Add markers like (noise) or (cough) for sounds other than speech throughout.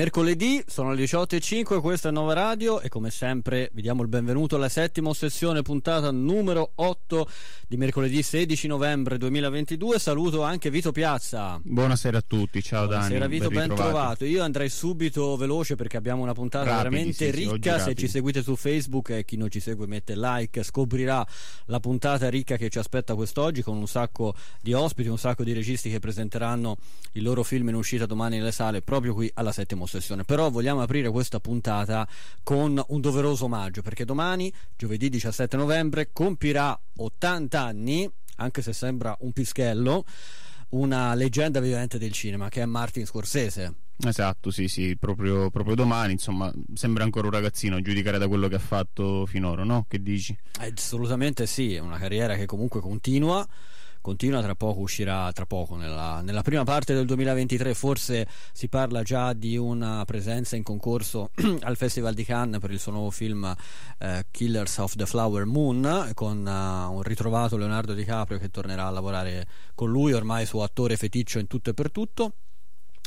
Mercoledì sono le 18.05, questa è Nova Radio e come sempre vi diamo il benvenuto alla settima sessione puntata numero 8 di mercoledì 16 novembre 2022. Saluto anche Vito Piazza. Buonasera a tutti, ciao Buonasera, Dani. Vito, ben, ben trovato. Io andrei subito veloce perché abbiamo una puntata rapidi, veramente sì, ricca. Se ci seguite su Facebook e chi non ci segue mette like, scoprirà la puntata ricca che ci aspetta quest'oggi con un sacco di ospiti, un sacco di registi che presenteranno il loro film in uscita domani nelle sale proprio qui alla settima sessione sessione. Però vogliamo aprire questa puntata con un doveroso omaggio perché domani, giovedì 17 novembre, compirà 80 anni, anche se sembra un pischello, una leggenda vivente del cinema che è Martin Scorsese. Esatto, sì, sì, proprio, proprio, domani, insomma, sembra ancora un ragazzino a giudicare da quello che ha fatto finora, no? Che dici? Assolutamente sì, è una carriera che comunque continua continua, tra poco uscirà, tra poco nella, nella, prima parte del 2023 forse si parla già di una presenza in concorso (clears throat) al Festival di Cannes per il suo nuovo film eh, Killers of the Flower Moon con uh, un ritrovato Leonardo DiCaprio che tornerà a lavorare con lui, ormai suo attore feticcio in tutto e per tutto.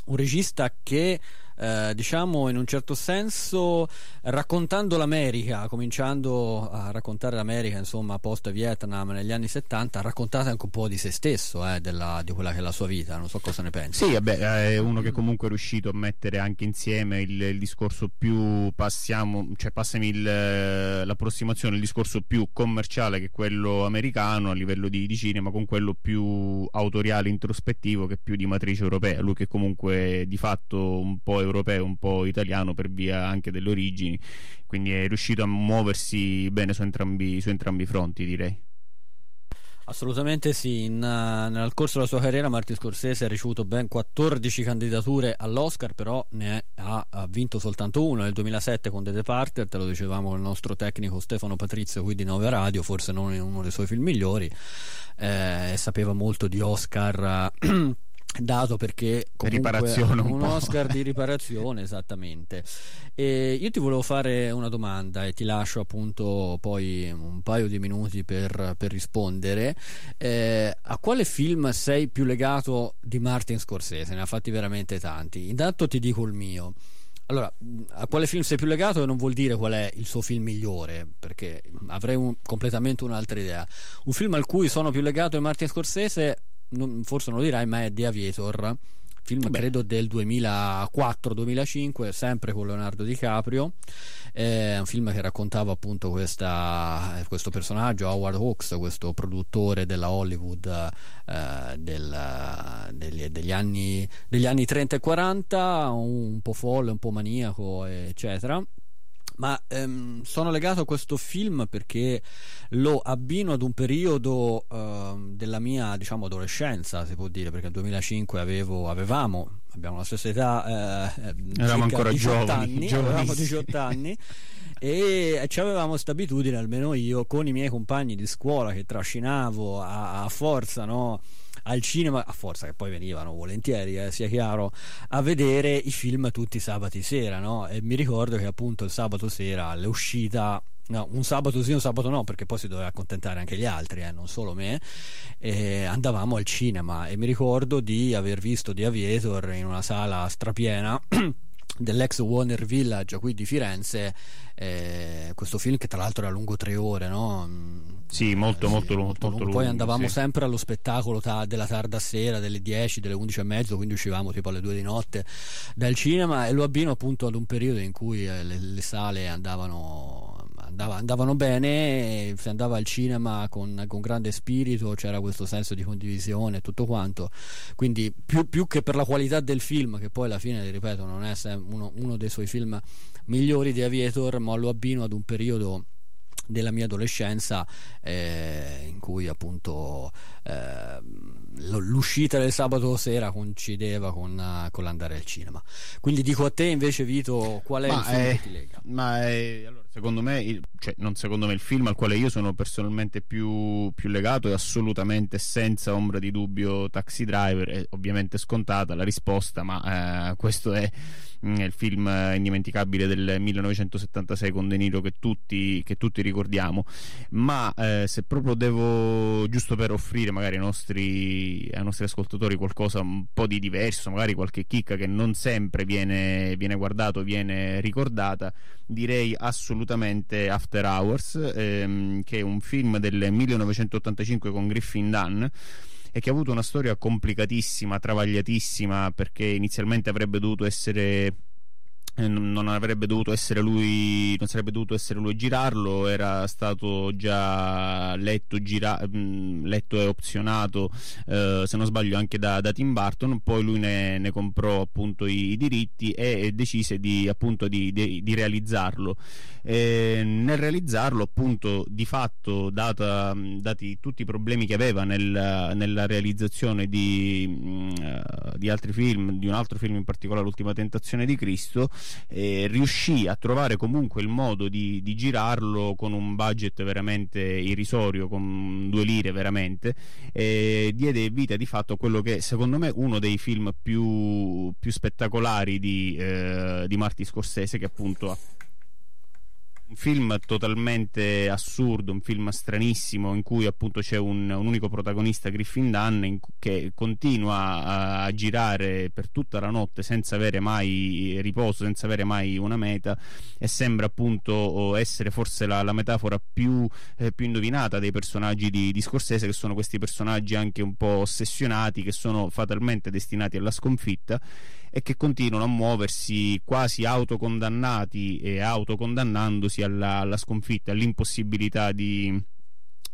Un regista che eh, diciamo in un certo senso raccontando l'America, cominciando a raccontare l'America insomma post Vietnam negli anni 70, ha raccontato anche un po' di se stesso, eh, della, di quella che è la sua vita, non so cosa ne pensi. Sì, vabbè, è uno che comunque è riuscito a mettere anche insieme il, il discorso più, passiamo, cioè passami il, l'approssimazione, il discorso più commerciale che quello americano a livello di, di cinema con quello più autoriale, introspettivo che più di matrice europea, lui che comunque di fatto un po' europeo, un po' italiano per via anche delle origini, quindi è riuscito a muoversi bene su entrambi, su entrambi i fronti, direi. Assolutamente sì, In, uh, nel corso della sua carriera Martin Scorsese ha ricevuto ben 14 candidature all'Oscar, però ne ha, ha, vinto soltanto una nel 2007 con The Departed, te lo dicevamo il nostro tecnico Stefano Patrizio qui di Nove Radio, forse non uno dei suoi film migliori, eh, sapeva molto di Oscar. Uh, (clears throat) dato perché riparazione un, un Oscar di (laughs) riparazione esattamente. E io ti volevo fare una domanda e ti lascio appunto poi un paio di minuti per, per rispondere. Eh, a quale film sei più legato di Martin Scorsese? Ne ha fatti veramente tanti. Intanto ti dico il mio. Allora, a quale film sei più legato non vuol dire qual è il suo film migliore, perché avrei un, completamente un'altra idea. Un film al cui sono più legato di Martin Scorsese non, forse non lo dirai, ma è The Aviator film Beh. credo del 2004-2005 sempre con Leonardo DiCaprio è un film che raccontava appunto questa, questo personaggio Howard Hawks questo produttore della Hollywood eh, del, degli, degli, anni, degli anni 30 e 40 un po' folle, un po' maniaco eccetera ma ehm, sono legato a questo film perché lo abbino ad un periodo ehm, della mia diciamo adolescenza si può dire perché nel 2005 avevo, avevamo abbiamo la stessa età eh, eravamo ancora 18 giovani, anni, avevamo 18 anni e ci avevamo questa abitudine almeno io con i miei compagni di scuola che trascinavo a, a forza no? Al cinema, a forza che poi venivano volentieri, eh, sia chiaro, a vedere i film tutti i sabati sera, no? E mi ricordo che appunto il sabato sera all'uscita No, un sabato sì, un sabato no, perché poi si doveva accontentare anche gli altri, eh, non solo me. E andavamo al cinema e mi ricordo di aver visto The Aviator in una sala strapiena (clears throat) dell'ex Warner Village qui di Firenze eh, questo film che tra l'altro era lungo tre ore no? sì molto, eh, molto, sì, lungo, molto, lungo. poi andavamo sì. sempre allo spettacolo ta- della tarda sera delle 10 delle 11 e mezzo quindi uscivamo tipo alle 2 di notte dal cinema e lo abbino appunto ad un periodo in cui eh, le, le sale andavano andava, andavano bene, si andava al cinema con, con, grande spirito, c'era questo senso di condivisione e tutto quanto. Quindi più, più, che per la qualità del film, che poi alla fine, ripeto, non è uno, uno dei suoi film migliori di Aviator, ma lo abbino ad un periodo della mia adolescenza eh, in cui appunto eh, l'uscita del sabato sera coincideva con, con, l'andare al cinema. Quindi dico a te invece Vito qual è ma il film è, che ti lega? ma è, allora, secondo me il, cioè, non secondo me il film al quale io sono personalmente più, più legato è assolutamente senza ombra di dubbio Taxi Driver. È ovviamente scontata la risposta ma eh, questo è mm, il film indimenticabile del 1976 con De Niro che tutti, che tutti ricordiamo. Ma eh, se proprio devo, giusto per offrire magari ai nostri, ai nostri, ascoltatori qualcosa un po' di diverso, magari qualche chicca che non sempre viene, viene guardato, viene ricordata, direi assolutamente After Hours, ehm, che è un film del 1985 con Griffin Dunn e che ha avuto una storia complicatissima, travagliatissima, perché inizialmente avrebbe dovuto essere non avrebbe dovuto essere lui non sarebbe dovuto essere lui a girarlo era stato già letto, gira, mm, letto e opzionato eh, se non sbaglio anche da, da, Tim Burton poi lui ne, ne comprò appunto i, i, diritti e, e decise di, appunto, di, di, di realizzarlo. E nel realizzarlo appunto di fatto data, dati tutti i problemi che aveva nel, nella realizzazione di, uh, di altri film di un altro film in particolare l'ultima tentazione di Cristo eh, riuscì a trovare comunque il modo di, di, girarlo con un budget veramente irrisorio, con due lire veramente, e diede vita di fatto a quello che secondo me è uno dei film più, più spettacolari di, eh, di Marty Scorsese che appunto ha un film totalmente assurdo, un film stranissimo in cui appunto c'è un, un unico protagonista, Griffin Dunn, in, che continua a, a, girare per tutta la notte senza avere mai riposo, senza avere mai una meta e sembra appunto essere forse la, la metafora più, eh, più, indovinata dei personaggi di, di Scorsese, che sono questi personaggi anche un po' ossessionati, che sono fatalmente destinati alla sconfitta e che continuano a muoversi quasi autocondannati e autocondannandosi alla, alla sconfitta, all'impossibilità di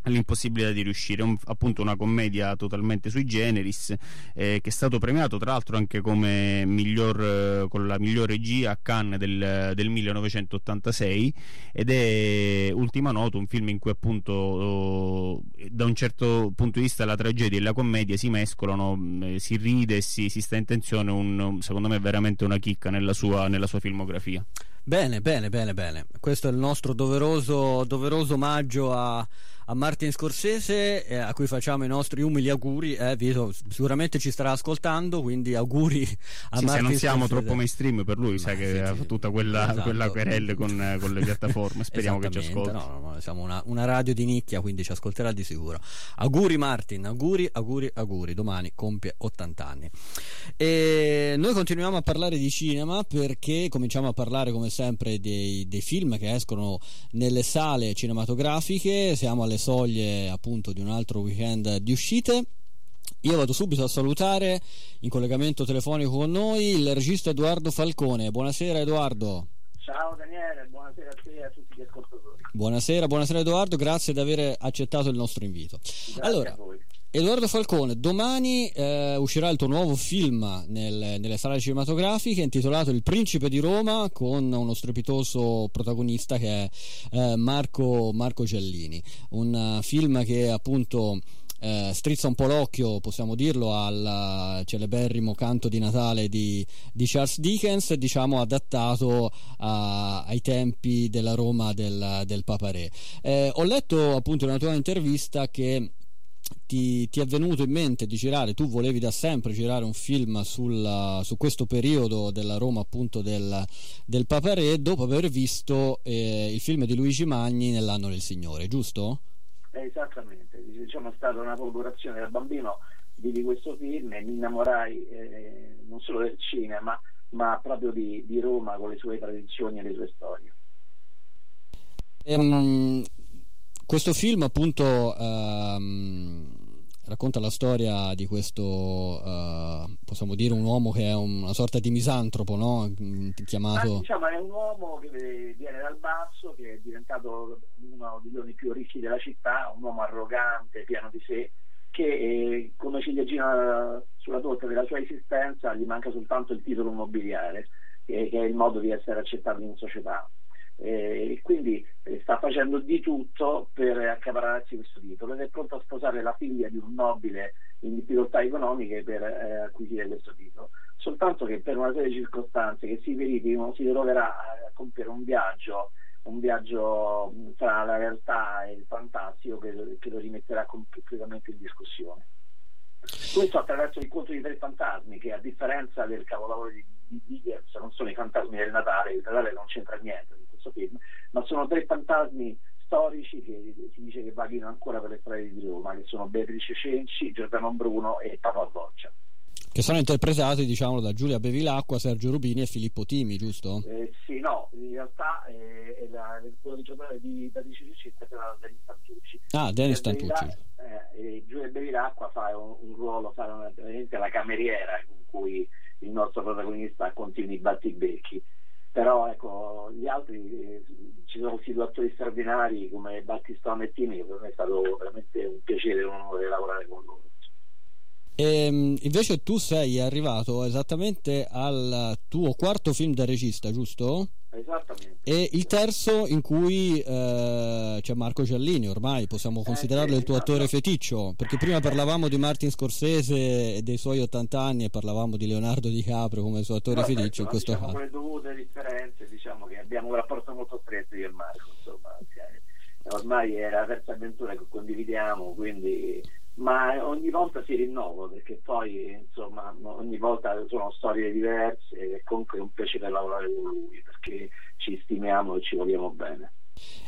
l'impossibilità di riuscire, un, appunto una commedia totalmente sui generis eh, che è stato premiato tra l'altro anche come miglior, eh, con la miglior regia a Cannes del, del, 1986 ed è ultima nota un film in cui appunto oh, da un certo punto di vista la tragedia e la commedia si mescolano, eh, si ride si, si, sta in tensione, un, secondo me veramente una chicca nella sua, nella sua filmografia. Bene, bene, bene, bene. Questo è il nostro doveroso, doveroso omaggio a a Martin Scorsese eh, a cui facciamo i nostri umili auguri eh, Vito sicuramente ci starà ascoltando quindi auguri a sì, Martin se non siamo Scorsese. troppo mainstream per lui Ma sai sì, che ha tutta quella, esatto. quella querelle con, con, le piattaforme speriamo che ci ascolti. no, no, siamo una, una, radio di nicchia quindi ci ascolterà di sicuro. Auguri Martin auguri auguri auguri. Domani compie 80 anni. E noi continuiamo a parlare di cinema perché cominciamo a parlare come sempre dei, dei film che escono nelle sale cinematografiche. Siamo alle soglie appunto di un altro weekend di uscite. Io vado subito a salutare in collegamento telefonico con noi il regista Edoardo Falcone. Buonasera Edoardo. Ciao Daniele, buonasera a te e a tutti gli ascoltatori. Buonasera, buonasera Edoardo, grazie di aver accettato il nostro invito. Grazie allora. Edoardo Falcone, domani eh, uscirà il tuo nuovo film nel, nelle sale cinematografiche intitolato Il Principe di Roma con uno strepitoso protagonista che è eh, Marco, Marco Giallini. Un uh, film che appunto eh, strizza un po' l'occhio, possiamo dirlo, al celeberrimo canto di Natale di, di Charles Dickens, diciamo adattato a, ai tempi della Roma del, del Papa Re. Eh, ho letto appunto in una tua intervista che ti, ti, è venuto in mente di girare, tu volevi da sempre girare un film sul, su questo periodo della Roma appunto del, del Papa Re dopo aver visto eh, il film di Luigi Magni nell'anno del Signore, giusto? Eh, esattamente, diciamo è stata una collaborazione da bambino di questo film e mi innamorai eh, non solo del cinema ma proprio di, di, Roma con le sue tradizioni e le sue storie. Um, questo film appunto um, racconta la storia di questo, uh, possiamo dire, un uomo che è una sorta di misantropo, no? Chiamato... Ah, diciamo, è un uomo che viene dal basso, che è diventato uno degli uomini più ricchi della città, un uomo arrogante, pieno di sé, che eh, come ciliegina sulla torta della sua esistenza gli manca soltanto il titolo immobiliare, che, che è il modo di essere accettato in società eh, e quindi eh, sta facendo di tutto per accapararsi questo titolo ed è pronto a sposare la figlia di un nobile in difficoltà economiche per eh, acquisire questo titolo. Soltanto che per una serie di circostanze che si verificano si troverà a compiere un viaggio, un viaggio tra la realtà e il fantastico che, che lo rimetterà completamente in discussione. Questo attraverso l'incontro di tre fantasmi che a differenza del capolavoro di, di Dickens non sono i fantasmi del Natale, il Natale non c'entra niente questo film, ma sono tre fantasmi storici che si dice che vaghino ancora per le strade di Roma, che sono Beatrice Cenci, Giordano Bruno e Papa Boccia che sono interpretati diciamo da Giulia Bevilacqua, Sergio Rubini e Filippo Timi, giusto? Eh, sì, no, in realtà eh, è la, quello di giocare di Beatrice Cicetta era Denis Stantucci. Ah, Denis Stantucci. Eh, Giulia Bevilacqua fa un, un ruolo, fa una, la cameriera con cui il nostro protagonista continui battibecchi però ecco gli altri eh, ci sono attori straordinari come Battistone e Timi per me è stato veramente un piacere e un onore lavorare con loro e, ehm, invece tu sei arrivato esattamente al tuo quarto film da regista, giusto? Esattamente. E il terzo in cui eh, c'è Marco Giallini, ormai possiamo considerarlo eh, sì, il tuo esatto. attore feticcio, perché prima parlavamo di Martin Scorsese e dei suoi 80 anni e parlavamo di Leonardo DiCaprio come suo attore no, feticcio. in questo diciamo caso. Con le dovute differenze, diciamo che abbiamo un rapporto molto stretto io e Marco, insomma, ormai è la terza avventura che condividiamo, quindi ma ogni volta si rinnova perché poi insomma ogni volta sono storie diverse e comunque è un piacere lavorare con lui perché ci stimiamo e ci vogliamo bene.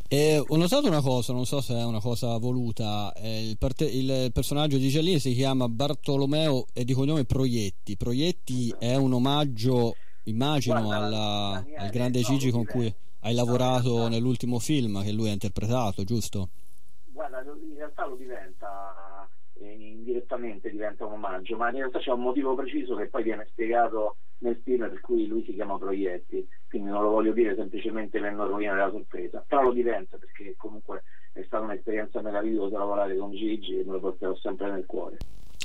E ho notato una cosa, non so se è una cosa voluta, eh, il, parte- il, personaggio di Giallini si chiama Bartolomeo e di cognome Proietti. Proietti è un omaggio, immagino, Guarda, alla, al grande Gigi con cui hai lavorato no, nell'ultimo film che lui ha interpretato, giusto? Guarda, in realtà lo diventa indirettamente diventa un omaggio, ma in realtà c'è un motivo preciso che poi viene spiegato nel film per cui lui si chiama Proietti, quindi non lo voglio dire semplicemente per non rovinare la sorpresa, però lo diventa perché comunque è stata un'esperienza meravigliosa lavorare con Gigi e me lo porterò sempre nel cuore.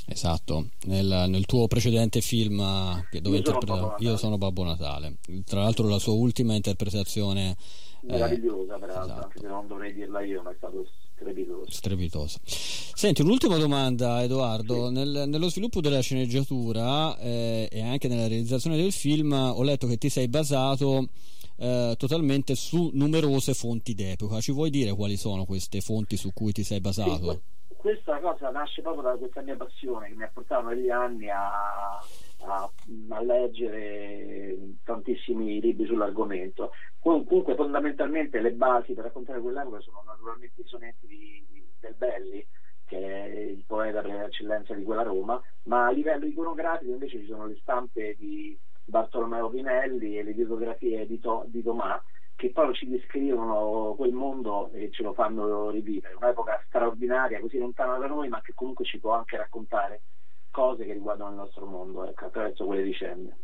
Esatto, nel, nel, tuo precedente film eh, dove interpreta Io sono Babbo Natale, tra l'altro la sua ultima interpretazione meravigliosa eh, peraltro, esatto. anche se non dovrei dirla io, ma è stato strepitoso. strepitoso. Senti, un'ultima domanda Edoardo, sì. Nel, nello sviluppo della sceneggiatura eh, e anche nella realizzazione del film ho letto che ti sei basato eh, totalmente su numerose fonti d'epoca, ci vuoi dire quali sono queste fonti su cui ti sei basato? Sì, questa cosa nasce proprio da questa mia passione che mi ha portato negli anni a, a, a leggere tantissimi libri sull'argomento. Comunque fondamentalmente le basi per raccontare quell'epoca sono naturalmente i sonetti di, di, del Belli, che è il poeta per eccellenza di quella Roma, ma a livello iconografico invece ci sono le stampe di Bartolomeo Pinelli e le litografie di, to, di Tomà che poi ci descrivono quel mondo e ce lo fanno rivivere, un'epoca straordinaria, così lontana da noi, ma che comunque ci può anche raccontare cose che riguardano il nostro mondo ecco, attraverso quelle vicende.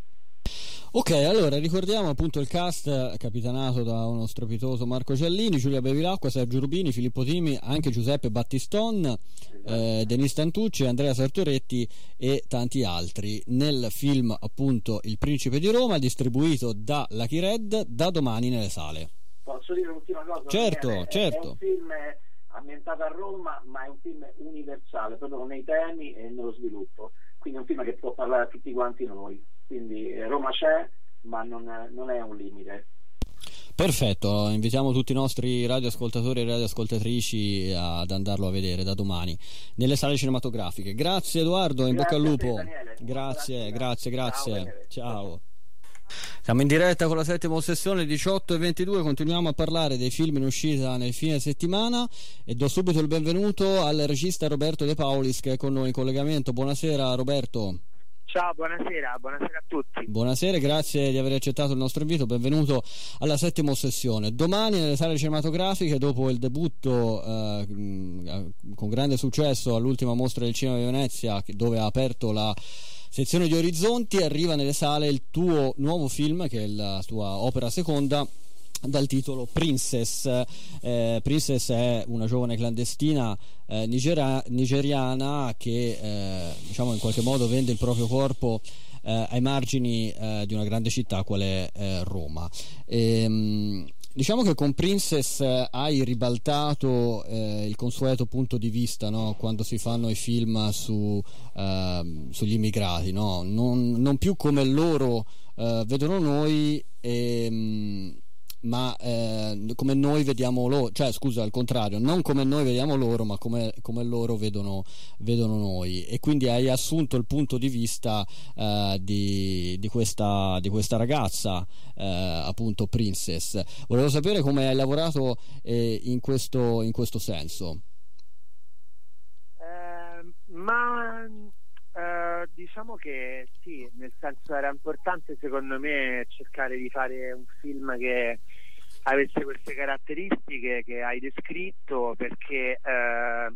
Ok, allora ricordiamo appunto il cast capitanato da uno strepitoso Marco Ciallini, Giulia Bevilacqua, Sergio Rubini, Filippo Timi, anche Giuseppe Battiston, esatto. eh, Denis Tantucci, Andrea Sartoretti e tanti altri. Nel film appunto Il Principe di Roma, distribuito da Lucky Red da domani nelle sale. Posso dire un'ultima cosa? Certo, è, certo. È un film ambientato a Roma, ma è un film universale proprio nei temi e nello sviluppo. Quindi è un film che può parlare a tutti quanti noi quindi eh, Roma c'è ma non è, non è un limite. Perfetto, invitiamo tutti i nostri radioascoltatori e radioascoltatrici ad andarlo a vedere da domani nelle sale cinematografiche. Grazie Edoardo, in bocca al lupo. Te, grazie, grazie, grazie. Ciao. Ciao. Siamo in diretta con la settima sessione 18 e 22, continuiamo a parlare dei film in uscita nel fine settimana e do subito il benvenuto al regista Roberto De Paulis che è con noi in collegamento. Buonasera Roberto. Ciao, buonasera, buonasera a tutti. Buonasera, grazie di aver accettato il nostro invito, benvenuto alla settima sessione. Domani nelle sale cinematografiche, dopo il debutto eh, con grande successo all'ultima mostra del cinema di Venezia, dove ha aperto la sezione di Orizzonti, arriva nelle sale il tuo nuovo film, che è la tua opera seconda, dal titolo Princess. Eh, Princess è una giovane clandestina eh, nigeria- nigeriana che eh, diciamo in qualche modo vende il proprio corpo eh, ai margini eh, di una grande città qual è eh, Roma. E, ehm, Diciamo che con Princess hai ribaltato eh, il consueto punto di vista no? quando si fanno i film su, eh, sugli immigrati, no? non, non, più come loro eh, vedono noi e, mh, ma eh, come noi vediamo loro, cioè scusa al contrario, non come noi vediamo loro, ma come, come loro vedono, vedono, noi. E quindi hai assunto il punto di vista eh, di, di, questa, di, questa, ragazza, eh, appunto Princess. Volevo sapere come hai lavorato eh, in questo, in, questo, senso. Ehm, ma Uh, diciamo che sì, nel senso era importante secondo me cercare di fare un film che avesse queste caratteristiche che hai descritto perché uh,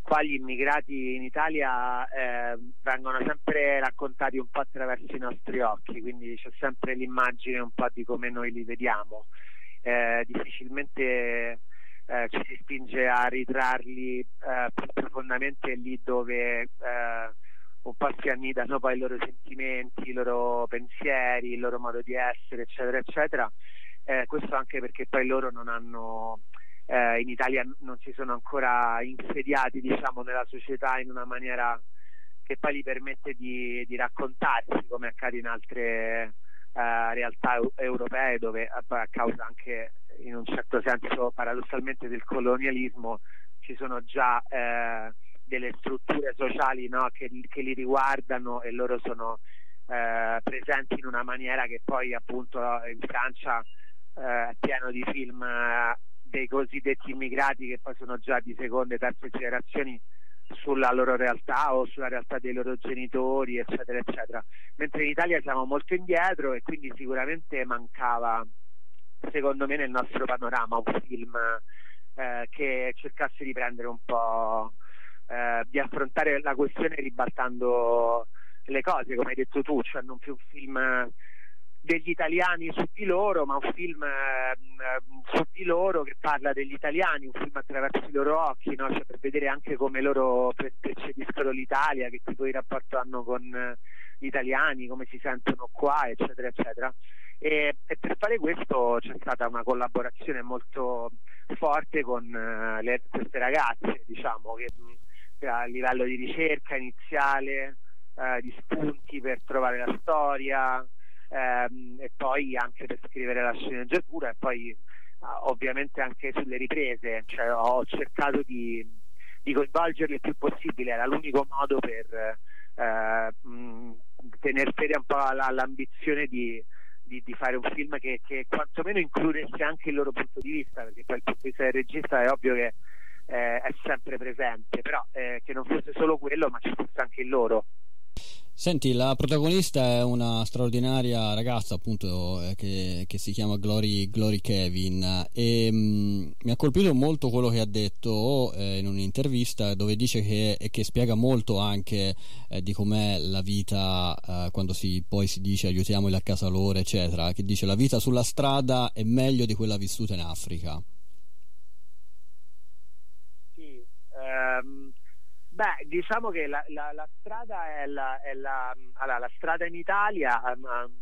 qua gli immigrati in Italia uh, vengono sempre raccontati un po' attraverso i nostri occhi, quindi c'è sempre l'immagine un po' di come noi li vediamo. difficilmente ci si spinge a ritrarli più profondamente lì dove un po' si annidano poi i loro sentimenti, i loro pensieri, il loro modo di essere, eccetera, eccetera. Eh, questo anche perché poi loro non hanno, eh, in Italia non si sono ancora insediati, diciamo, nella società in una maniera che poi gli permette di, di raccontarsi, come accade in altre eh, realtà europee, dove eh, a causa anche in un certo senso paradossalmente del colonialismo ci sono già eh, delle strutture sociali no, che, che, li riguardano e loro sono eh, presenti in una maniera che poi appunto in Francia eh, pieno di film eh, dei cosiddetti immigrati che poi sono già di seconde e terze generazioni sulla loro realtà o sulla realtà dei loro genitori eccetera eccetera. Mentre in Italia siamo molto indietro e quindi sicuramente mancava secondo me nel nostro panorama un film eh, che cercasse di prendere un po' eh, di affrontare la questione ribaltando le cose, come hai detto tu, cioè non più un film degli italiani su di loro, ma un film eh, su di loro che parla degli italiani, un film attraverso i loro occhi, no? cioè per vedere anche come loro percepiscono l'Italia, che tipo di rapporto hanno con gli italiani, come si sentono qua, eccetera, eccetera. E, e per fare questo c'è stata una collaborazione molto forte con uh, le, queste ragazze, diciamo, che a livello di ricerca iniziale, eh, di spunti per trovare la storia ehm, e poi anche per scrivere la sceneggiatura e poi eh, ovviamente anche sulle riprese, cioè, ho cercato di, di coinvolgerli il più possibile, era l'unico modo per eh, tenere fede un po' all'ambizione di, di, di, fare un film che, che quantomeno includesse anche il loro punto di vista, perché poi il punto di vista del regista è ovvio che eh, è sempre presente, però eh, che non fosse solo quello, ma ci fosse anche il loro. Senti, la protagonista è una straordinaria ragazza, appunto, eh, che, che, si chiama Glory, Glory Kevin. E mh, mm, mi ha colpito molto quello che ha detto eh, in un'intervista dove dice che, e che spiega molto anche eh, di com'è la vita eh, quando si, poi si dice aiutiamoli a casa loro, eccetera. Che dice la vita sulla strada è meglio di quella vissuta in Africa. Ehm, beh, diciamo che la, la, la strada è la, è allora, la, strada in Italia um, um,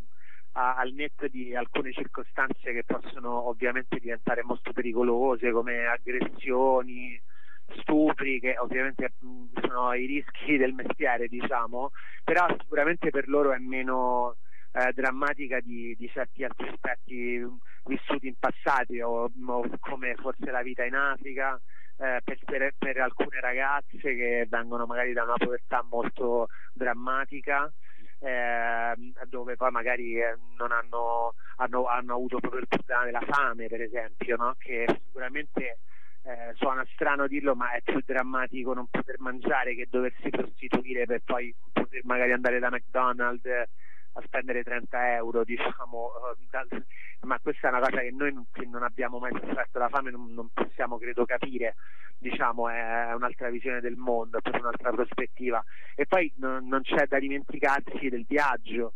al netto di alcune circostanze che possono ovviamente diventare molto pericolose come aggressioni, stupri che ovviamente sono i rischi del mestiere diciamo però sicuramente per loro è meno eh, drammatica di, di, certi altri aspetti vissuti in passati o, o come forse la vita in Africa eh, per, per, alcune ragazze che vengono magari da una povertà molto drammatica eh, dove poi magari eh, non hanno, hanno, hanno, avuto proprio il problema della fame per esempio no? che sicuramente eh, suona strano dirlo ma è più drammatico non poter mangiare che doversi prostituire per poi poter magari andare da McDonald's a spendere 30 euro, diciamo, eh, ma questa è una cosa che noi che non abbiamo mai sofferto la fame, non, non, possiamo credo capire, diciamo, è un'altra visione del mondo, è un'altra prospettiva. E poi non, non c'è da dimenticarsi del viaggio,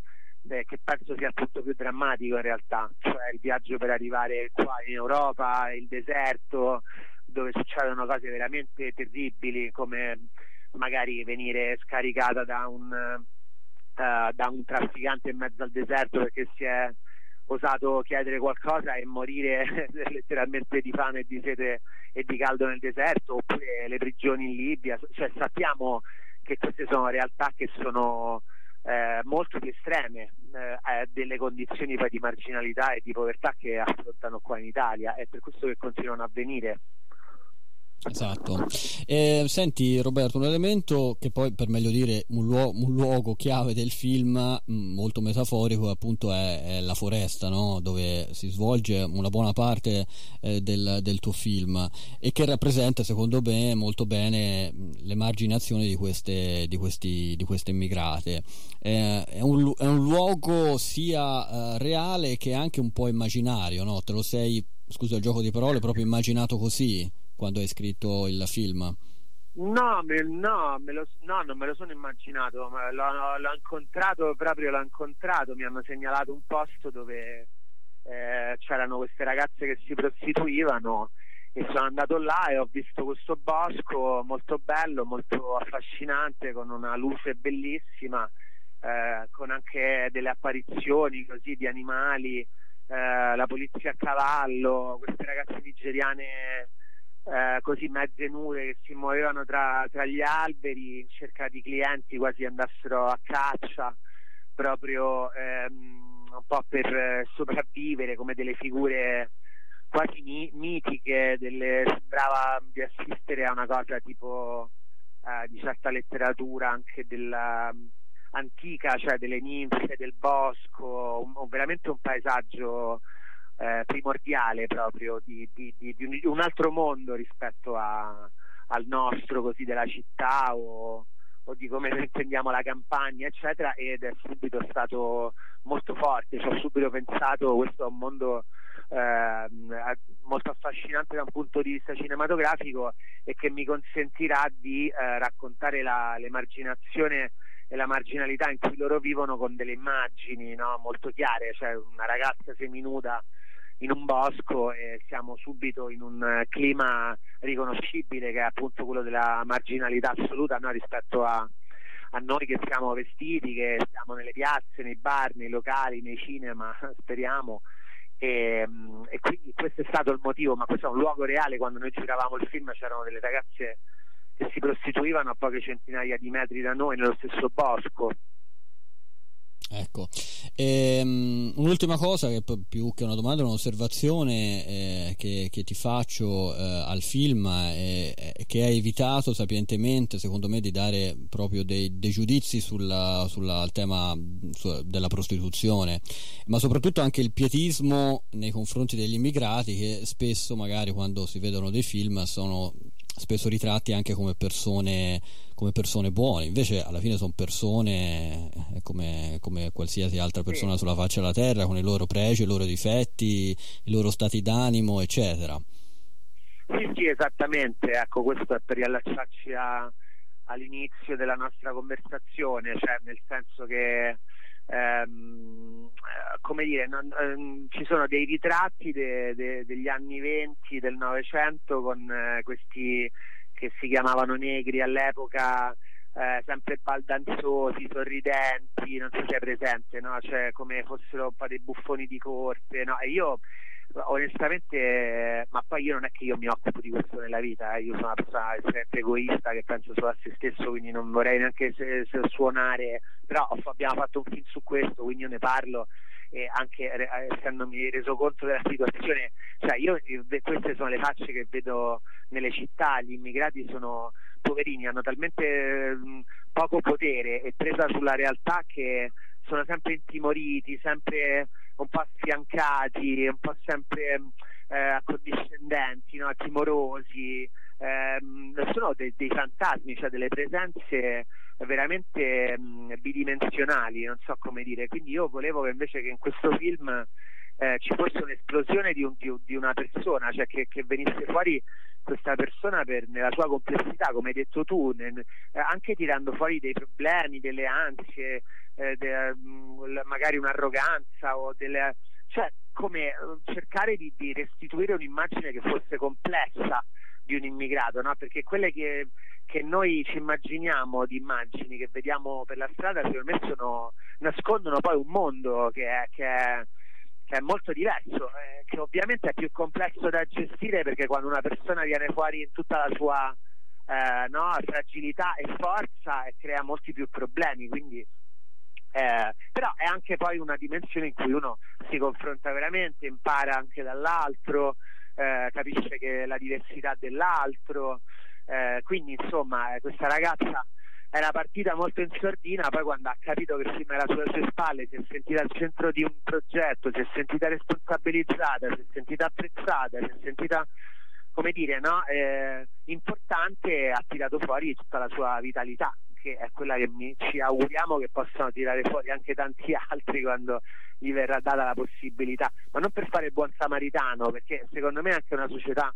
eh, che penso sia punto più drammatico in realtà, cioè il viaggio per arrivare qua in Europa, il deserto, dove succedono cose veramente terribili come magari venire scaricata da un da un trafficante in mezzo al deserto perché si è osato chiedere qualcosa e morire (laughs) letteralmente di fame e di sete e di caldo nel deserto oppure le prigioni in Libia cioè sappiamo che queste sono realtà che sono eh, molto più estreme eh, delle condizioni di marginalità e di povertà che affrontano qua in Italia. È per questo che continuano a avvenire. Esatto. Eh, senti Roberto, un elemento che poi per meglio dire un, luo- un luogo chiave del film mm, molto metaforico appunto è, è la foresta no? dove si svolge una buona parte eh, del, del, tuo film e che rappresenta secondo me molto bene mm, l'emarginazione di queste, di questi, di queste immigrate. Eh, è, un, è, un, luogo sia uh, reale che anche un po' immaginario, no? te lo sei, scusa il gioco di parole, proprio immaginato così? Quando hai scritto il film? No, me, no, me lo, no, non me lo sono immaginato, l'ho, l'ho, incontrato proprio, l'ho incontrato, mi hanno segnalato un posto dove eh, c'erano queste ragazze che si prostituivano e sono andato là e ho visto questo bosco molto bello, molto affascinante, con una luce bellissima, eh, con anche delle apparizioni così di animali, eh, la polizia a cavallo, queste ragazze nigeriane eh, così mezze nude che si muovevano tra, tra, gli alberi in cerca di clienti quasi andassero a caccia proprio ehm, un po' per sopravvivere come delle figure quasi mi- mitiche delle, sembrava di assistere a una cosa tipo eh, di certa letteratura anche della, antica cioè delle ninfe del bosco un, veramente un paesaggio eh, primordiale proprio di, di, di, di, un altro mondo rispetto a, al nostro così della città o, o di come (laughs) intendiamo la campagna eccetera ed è subito stato molto forte ci ho subito pensato questo è un mondo eh, molto affascinante da un punto di vista cinematografico e che mi consentirà di eh, raccontare la, l'emarginazione e la marginalità in cui loro vivono con delle immagini no? molto chiare, cioè una ragazza seminuda in un bosco e siamo subito in un eh, clima riconoscibile che è appunto quello della marginalità assoluta no? rispetto a, a, noi che siamo vestiti, che siamo nelle piazze, nei bar, nei locali, nei cinema, (laughs) speriamo. E, mm, e, quindi questo è stato il motivo, ma questo è un luogo reale, quando noi giravamo il film c'erano delle ragazze che si prostituivano a poche centinaia di metri da noi nello stesso bosco Ecco, ehm, un'ultima cosa che più che una domanda è un'osservazione eh, che, che, ti faccio eh, al film è, è, che hai evitato sapientemente secondo me di dare proprio dei, dei giudizi sulla, sulla, al tema su, della prostituzione ma soprattutto anche il pietismo nei confronti degli immigrati che spesso magari quando si vedono dei film sono spesso ritratti anche come persone, come persone buone, invece alla fine sono persone eh, come, come, qualsiasi altra persona sulla faccia della terra, con i loro pregi, i loro difetti, i loro stati d'animo, eccetera. Sì, sì, esattamente, ecco, questo è per riallacciarci a, all'inizio della nostra conversazione, cioè nel senso che ehm, come dire, non, ehm, ci sono dei ritratti de, de, degli anni 20 del Novecento con eh, questi che si chiamavano negri all'epoca eh, sempre baldanzosi, sorridenti, non so se è presente, no? cioè, come fossero un po' dei buffoni di corte. No? E io onestamente, ma poi io non è che io mi occupo di questo nella vita, eh. io sono una persona estremamente egoista che penso solo a se stesso, quindi non vorrei neanche se, se suonare, però abbiamo fatto un film su questo, quindi io ne parlo e anche essendomi reso conto della situazione, cioè io, queste sono le facce che vedo nelle città, gli immigrati sono poverini, hanno talmente mh, poco potere e presa sulla realtà che sono sempre intimoriti, sempre un po' sfiancati, un po' sempre eh, accondiscendenti, no? timorosi, eh, sono de- dei fantasmi, cioè delle presenze veramente mh, bidimensionali, non so come dire. Quindi io volevo che invece che in questo film eh, ci fosse un'esplosione di, un, di, di una persona, cioè che, che, venisse fuori questa persona per, nella sua complessità, come hai detto tu, nel, eh, anche tirando fuori dei problemi, delle ansie, eh, de, mh, magari un'arroganza o delle, cioè come eh, cercare di, di, restituire un'immagine che fosse complessa di un immigrato, no? perché quelle che, che, noi ci immaginiamo di immagini che vediamo per la strada secondo me sono, nascondono poi un mondo che è, che è, che è molto diverso, eh, che ovviamente è più complesso da gestire perché quando una persona viene fuori in tutta la sua eh, no, fragilità e forza crea molti più problemi, quindi Eh, però è anche poi una dimensione in cui uno si confronta veramente, impara anche dall'altro, eh, capisce che la diversità dell'altro, eh, quindi insomma eh, questa ragazza era partita molto in sordina, poi quando ha capito che film era sulle sue spalle, si è sentita al centro di un progetto, si è sentita responsabilizzata, si è sentita apprezzata, si è sentita come dire, no? eh, importante ha tirato fuori tutta la sua vitalità che è quella che mi, ci auguriamo che possano tirare fuori anche tanti (laughs) altri quando gli verrà data la possibilità, ma non per fare il buon samaritano, perché secondo me anche una società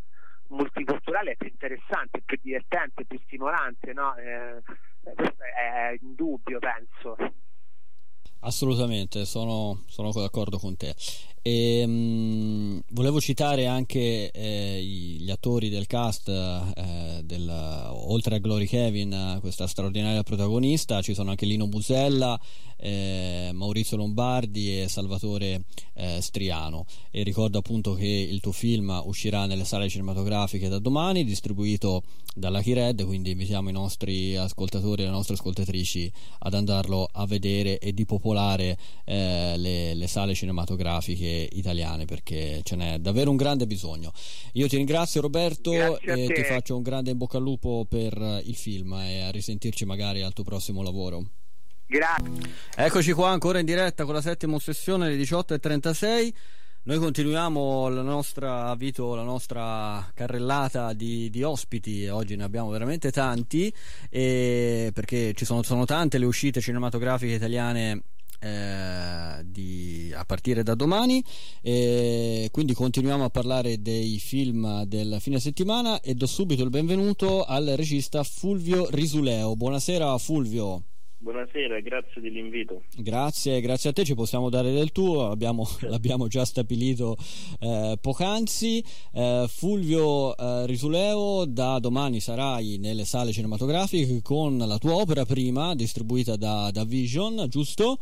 multiculturale è più interessante, più divertente, più stimolante, no? eh, questo è indubbio, penso. Assolutamente, sono, sono d'accordo con te. E, ehm, mh, volevo citare anche eh, gli attori del cast, eh, del, oltre a Glory Kevin, questa straordinaria protagonista, ci sono anche Lino Busella, eh, Maurizio Lombardi e Salvatore eh, Striano. E ricordo appunto che il tuo film uscirà nelle sale cinematografiche da domani, distribuito dalla Kired, quindi invitiamo i nostri ascoltatori e le nostre ascoltatrici ad andarlo a vedere e di popolare eh, le, le sale cinematografiche italiane perché ce n'è davvero un grande bisogno. Io ti ringrazio Roberto e ti faccio un grande in bocca al lupo per il film e a risentirci magari al tuo prossimo lavoro. Grazie. Eccoci qua ancora in diretta con la settima sessione alle 18.36. Noi continuiamo la nostra, Vito, la nostra carrellata di, di ospiti, oggi ne abbiamo veramente tanti, perché ci sono, sono tante le uscite cinematografiche italiane eh, di, a partire da domani. E quindi continuiamo a parlare dei film del fine settimana e do subito il benvenuto al regista Fulvio Risuleo. Buonasera Fulvio. Buonasera, grazie dell'invito. Grazie, grazie a te, ci possiamo dare del tuo, abbiamo, (laughs) l'abbiamo già stabilito eh, poc'anzi. Eh, Fulvio eh, Risuleo, da domani sarai nelle sale cinematografiche con la tua opera prima, distribuita da, da Vision, giusto?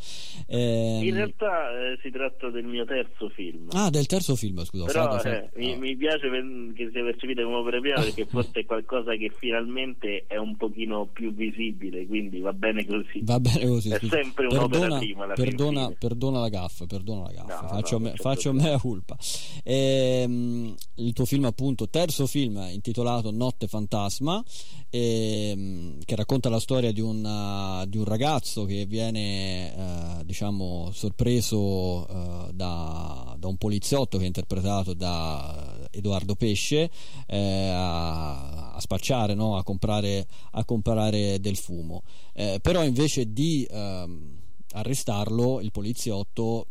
Ehm, In realtà eh, si tratta del mio terzo film. Ah, del terzo film, scusa. Però eh, mi, mi, piace che sia percepita come opera prima perché (laughs) forse è qualcosa che finalmente è un pochino più visibile, quindi va bene così sì. Va bene così. È sempre un'opera prima. La perdona, perdona, la gaffa, perdona la gaffa. No, faccio, no, me, faccio mea culpa. Ehm, il tuo film, appunto, terzo film intitolato Notte Fantasma, ehm, che racconta la storia di, una, di un ragazzo che viene, eh, diciamo, sorpreso eh, da, da un poliziotto che è interpretato da Edoardo Pesce eh, a, spacciare, no? a, comprare, a, comprare, del fumo. Eh, però invece di ehm, arrestarlo, il poliziotto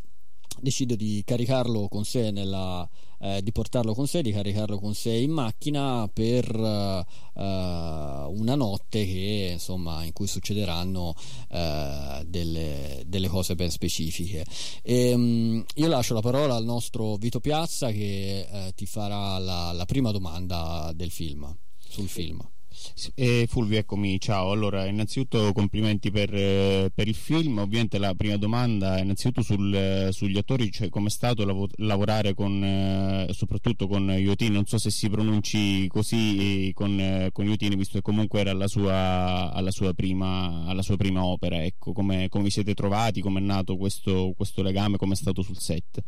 decide di caricarlo con sé nella, eh, di portarlo con sé, di caricarlo con sé in macchina per eh, una notte che, insomma, in cui succederanno eh, delle, delle, cose ben specifiche. E, um, io lascio la parola al nostro Vito Piazza che eh, ti farà la, la prima domanda del film, sul film. Eh, Fulvio, eccomi, ciao. Allora, innanzitutto complimenti per, eh, per, il film. Ovviamente la prima domanda è innanzitutto sul, eh, sugli attori, cioè come è stato lav- lavorare con, eh, soprattutto con Iotini, non so se si pronunci così con, con Iotini, visto che comunque era alla sua, alla sua, prima, alla sua prima, opera. Ecco, come, come, vi siete trovati, come è nato questo, questo legame, come è stato sul set?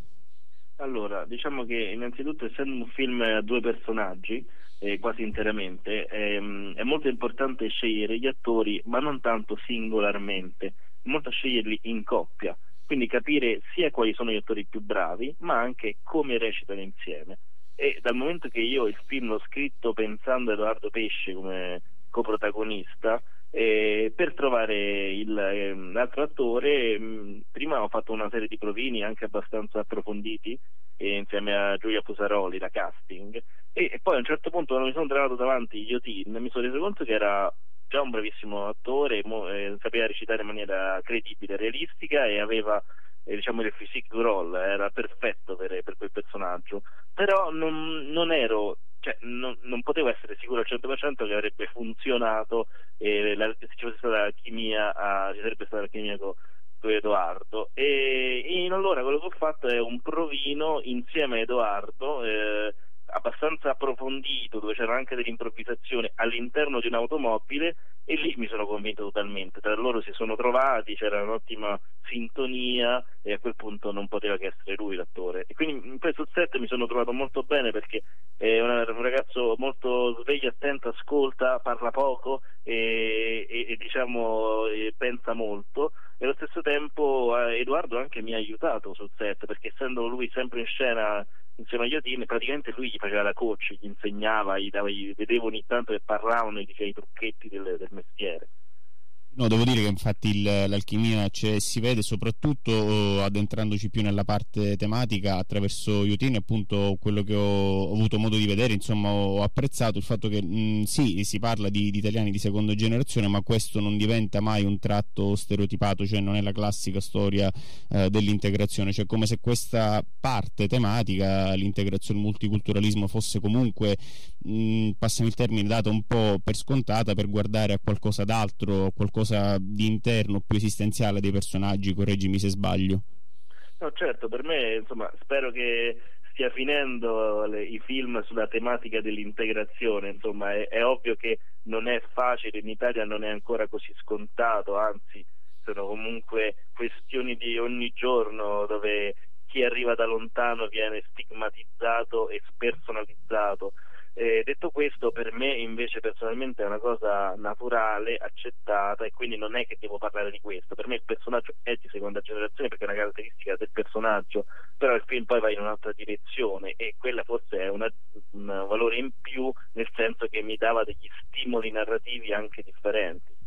Allora, diciamo che innanzitutto essendo un film a due personaggi, eh, quasi interamente, ehm, è molto importante scegliere gli attori, ma non tanto singolarmente, è molto sceglierli in coppia, quindi capire sia quali sono gli attori più bravi, ma anche come recitano insieme. E dal momento che io il film l'ho scritto pensando a Edoardo Pesce come coprotagonista, eh, per trovare il, eh, l'altro attore, mh, mm, prima ho fatto una serie di provini anche abbastanza approfonditi eh, insieme a Giulia Fusaroli, la casting, e, e, poi a un certo punto quando mi sono trovato davanti Iotin mi sono reso conto che era già un bravissimo attore, mo, eh, sapeva recitare in maniera credibile, realistica e aveva eh, diciamo il physique role, era perfetto per, per quel personaggio, però non, non ero cioè, non, non, potevo essere sicuro al 100% che avrebbe funzionato e la, se ci fosse stata la chimia, a, ci sarebbe stata la chimia con, con Edoardo. E, e, allora quello che ho fatto è un provino insieme a Edoardo. Eh, abbastanza approfondito, dove c'era anche dell'improvvisazione all'interno di un'automobile e lì mi sono convinto totalmente. Tra loro si sono trovati, c'era un'ottima sintonia e a quel punto non poteva che essere lui l'attore. E quindi in questo set mi sono trovato molto bene perché è un ragazzo molto sveglio, attento, ascolta, parla poco e, e, e diciamo e pensa molto e allo stesso tempo eh, Edoardo anche mi ha aiutato sul set perché essendo lui sempre in scena insieme agli Odin, praticamente lui gli faceva la coach, gli insegnava, gli, dava, gli vedevo ogni tanto che parlavano e diceva i trucchetti del, del mestiere. No, devo dire che infatti l'alchimia si vede soprattutto oh, addentrandoci più nella parte tematica attraverso Yutini, appunto quello che ho, avuto modo di vedere, insomma ho apprezzato il fatto che mh, sì, si parla di, di, italiani di seconda generazione, ma questo non diventa mai un tratto stereotipato, cioè non è la classica storia eh, dell'integrazione, cioè come se questa parte tematica, l'integrazione, il multiculturalismo fosse comunque, mh, passami il termine, data un po' per scontata per guardare a qualcosa d'altro, a qualcosa qualcosa di interno più esistenziale dei personaggi, correggimi se sbaglio. No, certo, per me, insomma, spero che stia finendo le, i film sulla tematica dell'integrazione, insomma, è, è ovvio che non è facile, in Italia non è ancora così scontato, anzi, sono comunque questioni di ogni giorno dove chi arriva da lontano viene stigmatizzato e spersonalizzato eh, detto questo, per me invece personalmente è una cosa naturale, accettata e quindi non è che devo parlare di questo. Per me il personaggio è di seconda generazione perché è una caratteristica del personaggio, però il film poi va in un'altra direzione e quella forse è una, un valore in più nel senso che mi dava degli stimoli narrativi anche differenti.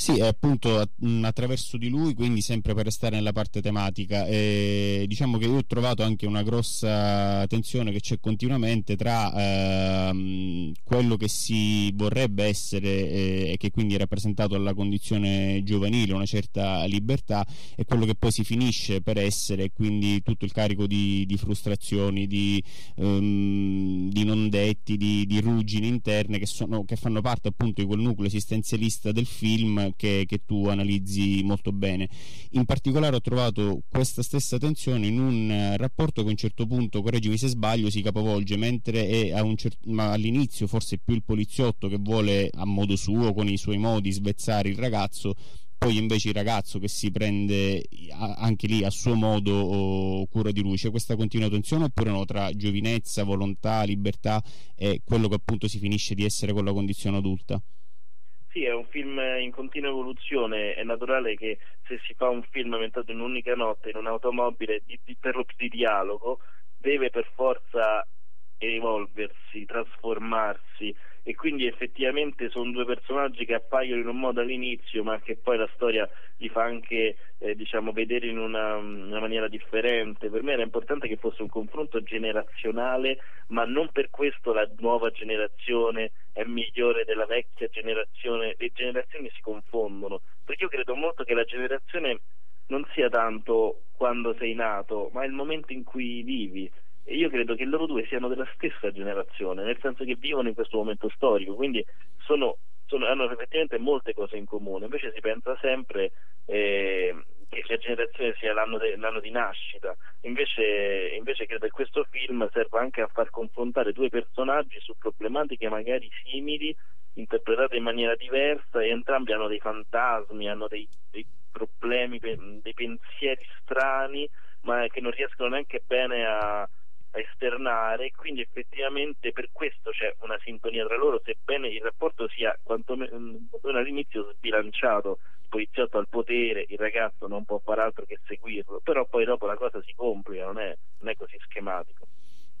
Sì, è appunto attraverso di lui, quindi sempre per restare nella parte tematica. E diciamo che io ho trovato anche una grossa tensione che c'è continuamente tra ehm, quello che si vorrebbe essere eh, e che quindi è rappresentato dalla condizione giovanile, una certa libertà, e quello che poi si finisce per essere, quindi tutto il carico di, di frustrazioni, di, um, di, non detti, di, di ruggini interne che, sono, che fanno parte appunto di quel nucleo esistenzialista del film che, che, tu analizzi molto bene. In particolare ho trovato questa stessa tensione in un eh, rapporto che a un certo punto, correggimi se sbaglio, si capovolge, mentre è cer- all'inizio forse più il poliziotto che vuole a modo suo, con i suoi modi, svezzare il ragazzo, poi invece il ragazzo che si prende anche lì a suo modo cura di lui c'è questa continua tensione oppure no tra giovinezza, volontà, libertà e quello che appunto si finisce di essere con la condizione adulta? Sì, è un film in continua evoluzione, è naturale che se si fa un film ambientato in un'unica notte in un'automobile di, di, per lo più di dialogo deve per forza evolversi, trasformarsi e quindi effettivamente sono due personaggi che appaiono in un modo all'inizio ma che poi la storia li fa anche eh, diciamo, vedere in una, una, maniera differente. Per me era importante che fosse un confronto generazionale ma non per questo la nuova generazione è migliore della vecchia generazione, le generazioni si confondono perché io credo molto che la generazione non sia tanto quando sei nato ma il momento in cui vivi e io credo che loro due siano della stessa generazione, nel senso che vivono in questo momento storico, quindi sono, sono, hanno effettivamente molte cose in comune, invece si pensa sempre eh, che la generazione sia l'anno, de, l'anno di nascita, invece, invece, credo che questo film serva anche a far confrontare due personaggi su problematiche magari simili, interpretate in maniera diversa e entrambi hanno dei fantasmi, hanno dei, dei problemi, dei pensieri strani, ma che non riescono neanche bene a esternare, quindi effettivamente per questo c'è una sintonia tra loro, sebbene il rapporto sia quantomeno mm, all'inizio sbilanciato, il poliziotto al potere, il ragazzo non può fare altro che seguirlo, però poi dopo la cosa si complica, non è, non è così schematico.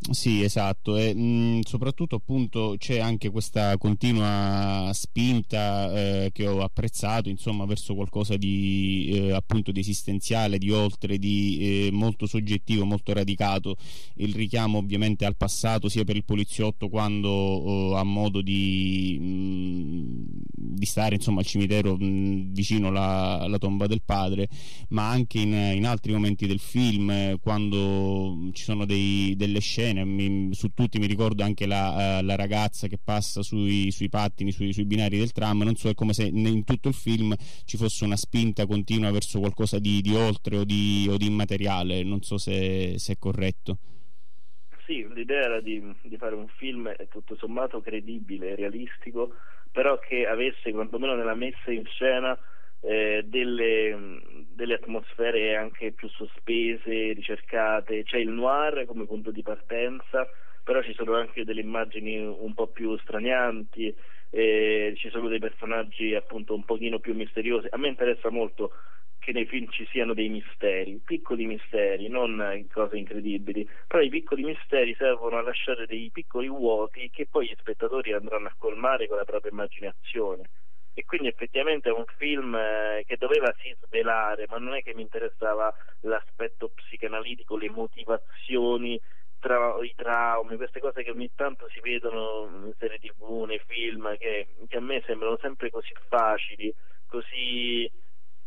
Sì, esatto, e mh, mm, soprattutto appunto c'è anche questa continua spinta eh, che ho apprezzato, insomma, verso qualcosa di eh, appunto di esistenziale, di oltre, di eh, molto soggettivo, molto radicato. Il richiamo ovviamente al passato, sia per il poliziotto quando oh, ha modo di, mh, mm, di, stare insomma al cimitero mh, mm, vicino alla, tomba del padre, ma anche in, in altri momenti del film, quando ci sono dei, delle scene bene, mi, su tutti mi ricordo anche la, uh, la ragazza che passa sui, sui pattini, sui, sui, binari del tram, non so, è come se in tutto il film ci fosse una spinta continua verso qualcosa di, di oltre o di, o di immateriale, non so se, se è corretto. sì, l'idea era di, di, fare un film tutto sommato credibile, realistico, però che avesse quantomeno nella messa in scena eh, delle, delle, atmosfere anche più sospese, ricercate. C'è il noir come punto di partenza, però ci sono anche delle immagini un po' più stranianti, eh, ci sono dei personaggi appunto un pochino più misteriosi. A me interessa molto che nei film ci siano dei misteri, piccoli misteri, non cose incredibili, però i piccoli misteri servono a lasciare dei piccoli vuoti che poi gli spettatori andranno a colmare con la propria immaginazione. E quindi effettivamente è un film eh, che doveva sì svelare, ma non è che mi interessava l'aspetto psicanalitico, le motivazioni tra, i traumi, queste cose che ogni tanto si vedono in serie tv, nei film, che, che a me sembrano sempre così facili, così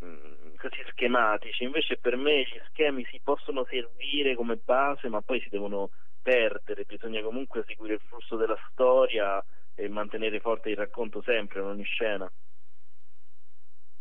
Mm, così schematici, invece per me gli schemi si possono servire come base ma poi si devono perdere, bisogna comunque seguire il flusso della storia e mantenere forte il racconto sempre in ogni scena.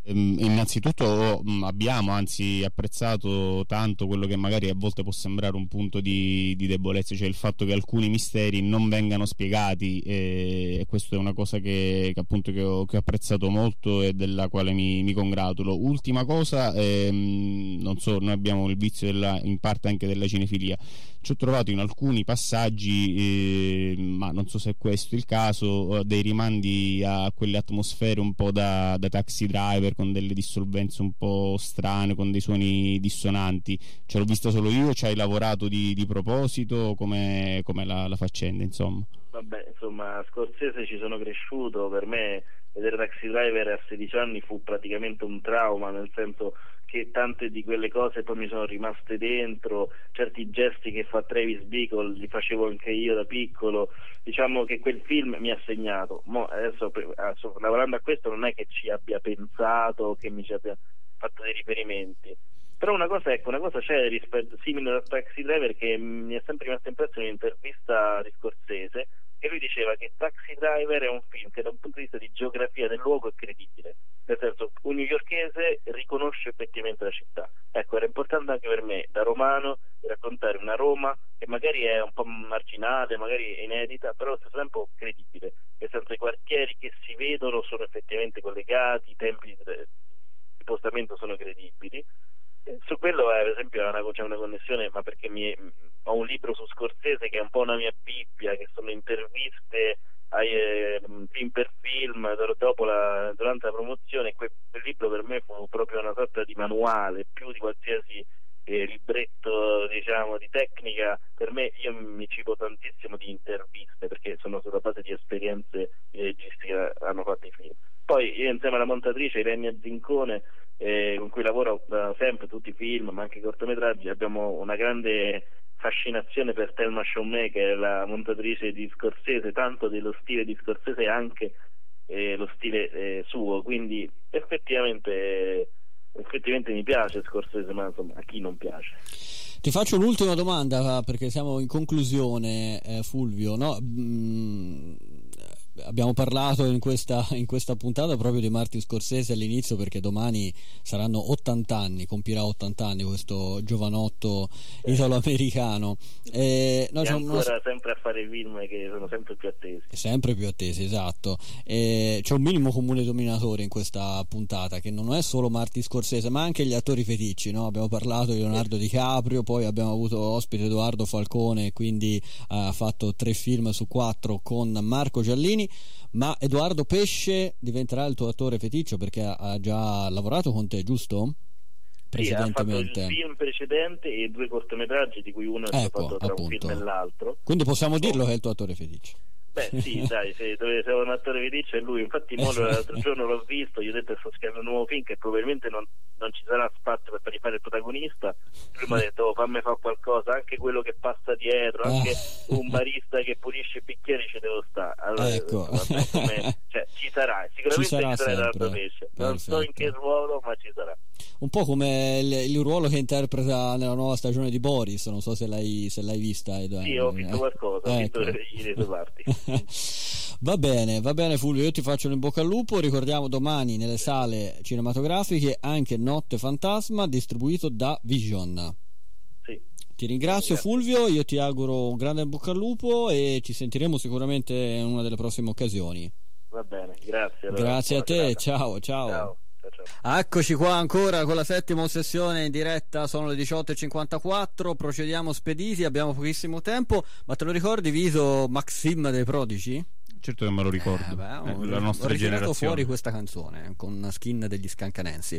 Ehm, innanzitutto mm, abbiamo anzi apprezzato tanto quello che magari a volte può sembrare un punto di, di debolezza, cioè il fatto che alcuni misteri non vengano spiegati e, questa è una cosa che, che appunto che ho, che ho, apprezzato molto e della quale mi, mi congratulo. Ultima cosa, ehm, non so, noi abbiamo il vizio della, in parte anche della cinefilia, ci ho trovato in alcuni passaggi, eh, ma non so se è questo il caso, eh, dei rimandi a quelle atmosfere un po' da, da taxi driver con delle dissolvenze un po' strane, con dei suoni dissonanti. Ce l'ho vista solo io, ci hai lavorato di, di proposito? Come la, la faccenda, insomma? Vabbè, insomma, a Scorsese ci sono cresciuto, per me vedere Taxi Driver a 16 anni fu praticamente un trauma, nel senso che tante di quelle cose poi mi sono rimaste dentro, certi gesti che fa Travis Bickle li facevo anche io da piccolo, diciamo che quel film mi ha segnato. Mo adesso, adesso lavorando a questo non è che ci abbia pensato, che mi ci abbia fatto dei riferimenti. Però una cosa, ecco, una cosa c'è rispetto, simile a Taxi Driver che mi è sempre rimasta impressa in un'intervista di Scorsese e lui diceva che Taxi Driver è un film che da un punto di vista di geografia del luogo è credibile, nel senso un newyorkese riconosce effettivamente la città. Ecco, era importante anche per me, da romano, raccontare una Roma che magari è un po' marginale, magari inedita, però allo stesso tempo credibile, nel senso i quartieri che si vedono sono effettivamente collegati, i tempi di spostamento sono credibili su quello eh, ad esempio una, c'è una connessione ma perché mi, ho un libro su Scorsese che è un po' una mia bibbia che sono interviste ai, eh, film per film la, durante la promozione quel, libro per me fu proprio una sorta di manuale più di qualsiasi eh, libretto diciamo di tecnica. Per me io mi cibo tantissimo di interviste perché sono sulla base di esperienze di registi che hanno fatto i film. Poi io insieme alla montatrice Irene Zincone eh, con cui lavoro da sempre, tutti i film, ma anche i cortometraggi, abbiamo una grande fascinazione per Thelma Chaumet, che è la montatrice di Scorsese, tanto dello stile di Scorsese anche eh, lo stile eh, suo, quindi effettivamente, effettivamente mi piace Scorsese, ma insomma a chi non piace. Ti faccio un'ultima domanda perché siamo in conclusione, eh, Fulvio. No? Mm, abbiamo parlato in questa, in questa, puntata proprio di Martin Scorsese all'inizio perché domani saranno 80 anni, compirà 80 anni questo giovanotto italo-americano. E, no, ancora una... sempre a fare film che sono sempre più attesi. Sempre più attesi, esatto. E c'è un minimo comune dominatore in questa puntata che non è solo Martin Scorsese ma anche gli attori feticci. No? Abbiamo parlato di Leonardo DiCaprio, poi abbiamo avuto ospite Edoardo Falcone, quindi ha fatto tre film su quattro con Marco Giallini anni, ma Edoardo Pesce diventerà il tuo attore feticcio perché ha già lavorato con te, giusto? Sì, ha fatto il film precedente e due cortometraggi di cui uno è ecco, fatto tra appunto. un film e l'altro. Quindi possiamo dirlo che è il tuo attore feticcio. Beh sì, (laughs) dai, se dovete un attore vi dice lui, infatti l'altro giorno l'ho visto, gli ho detto che sto scrivendo un nuovo film che probabilmente non, non ci sarà spazio per fare il protagonista, lui mi ha detto oh, fammi fare qualcosa, anche quello che passa dietro, anche ah. un barista che pulisce i bicchieri ci devo stare, allora, ecco. cioè, ci sarà, sicuramente ci sarà, ci sarà l'altro pesce, non so in che ruolo ma ci sarà. Un po' come il, il, ruolo che interpreta nella nuova stagione di Boris, non so se l'hai, se l'hai vista. Edoardo. Sì, ho visto qualcosa, ho ecco. visto le due parti. (laughs) va bene, va bene Fulvio, io ti faccio un in bocca al lupo, ricordiamo domani nelle sale cinematografiche anche Notte Fantasma distribuito da Vision. Sì. Ti ringrazio Fulvio, io ti auguro un grande bocca al lupo e ci sentiremo sicuramente in una delle prossime occasioni. Va bene, grazie. Allora. Grazie a te, ciao ciao. ciao. Eccoci qua ancora con la settima sessione in diretta, sono le 18.54, procediamo spediti, abbiamo pochissimo tempo, ma te lo ricordi Viso Maxim dei Prodici? Certo che me lo ricordo. Eh, beh, eh, la nostra ho generazione. fuori questa canzone con skin degli scancanensi.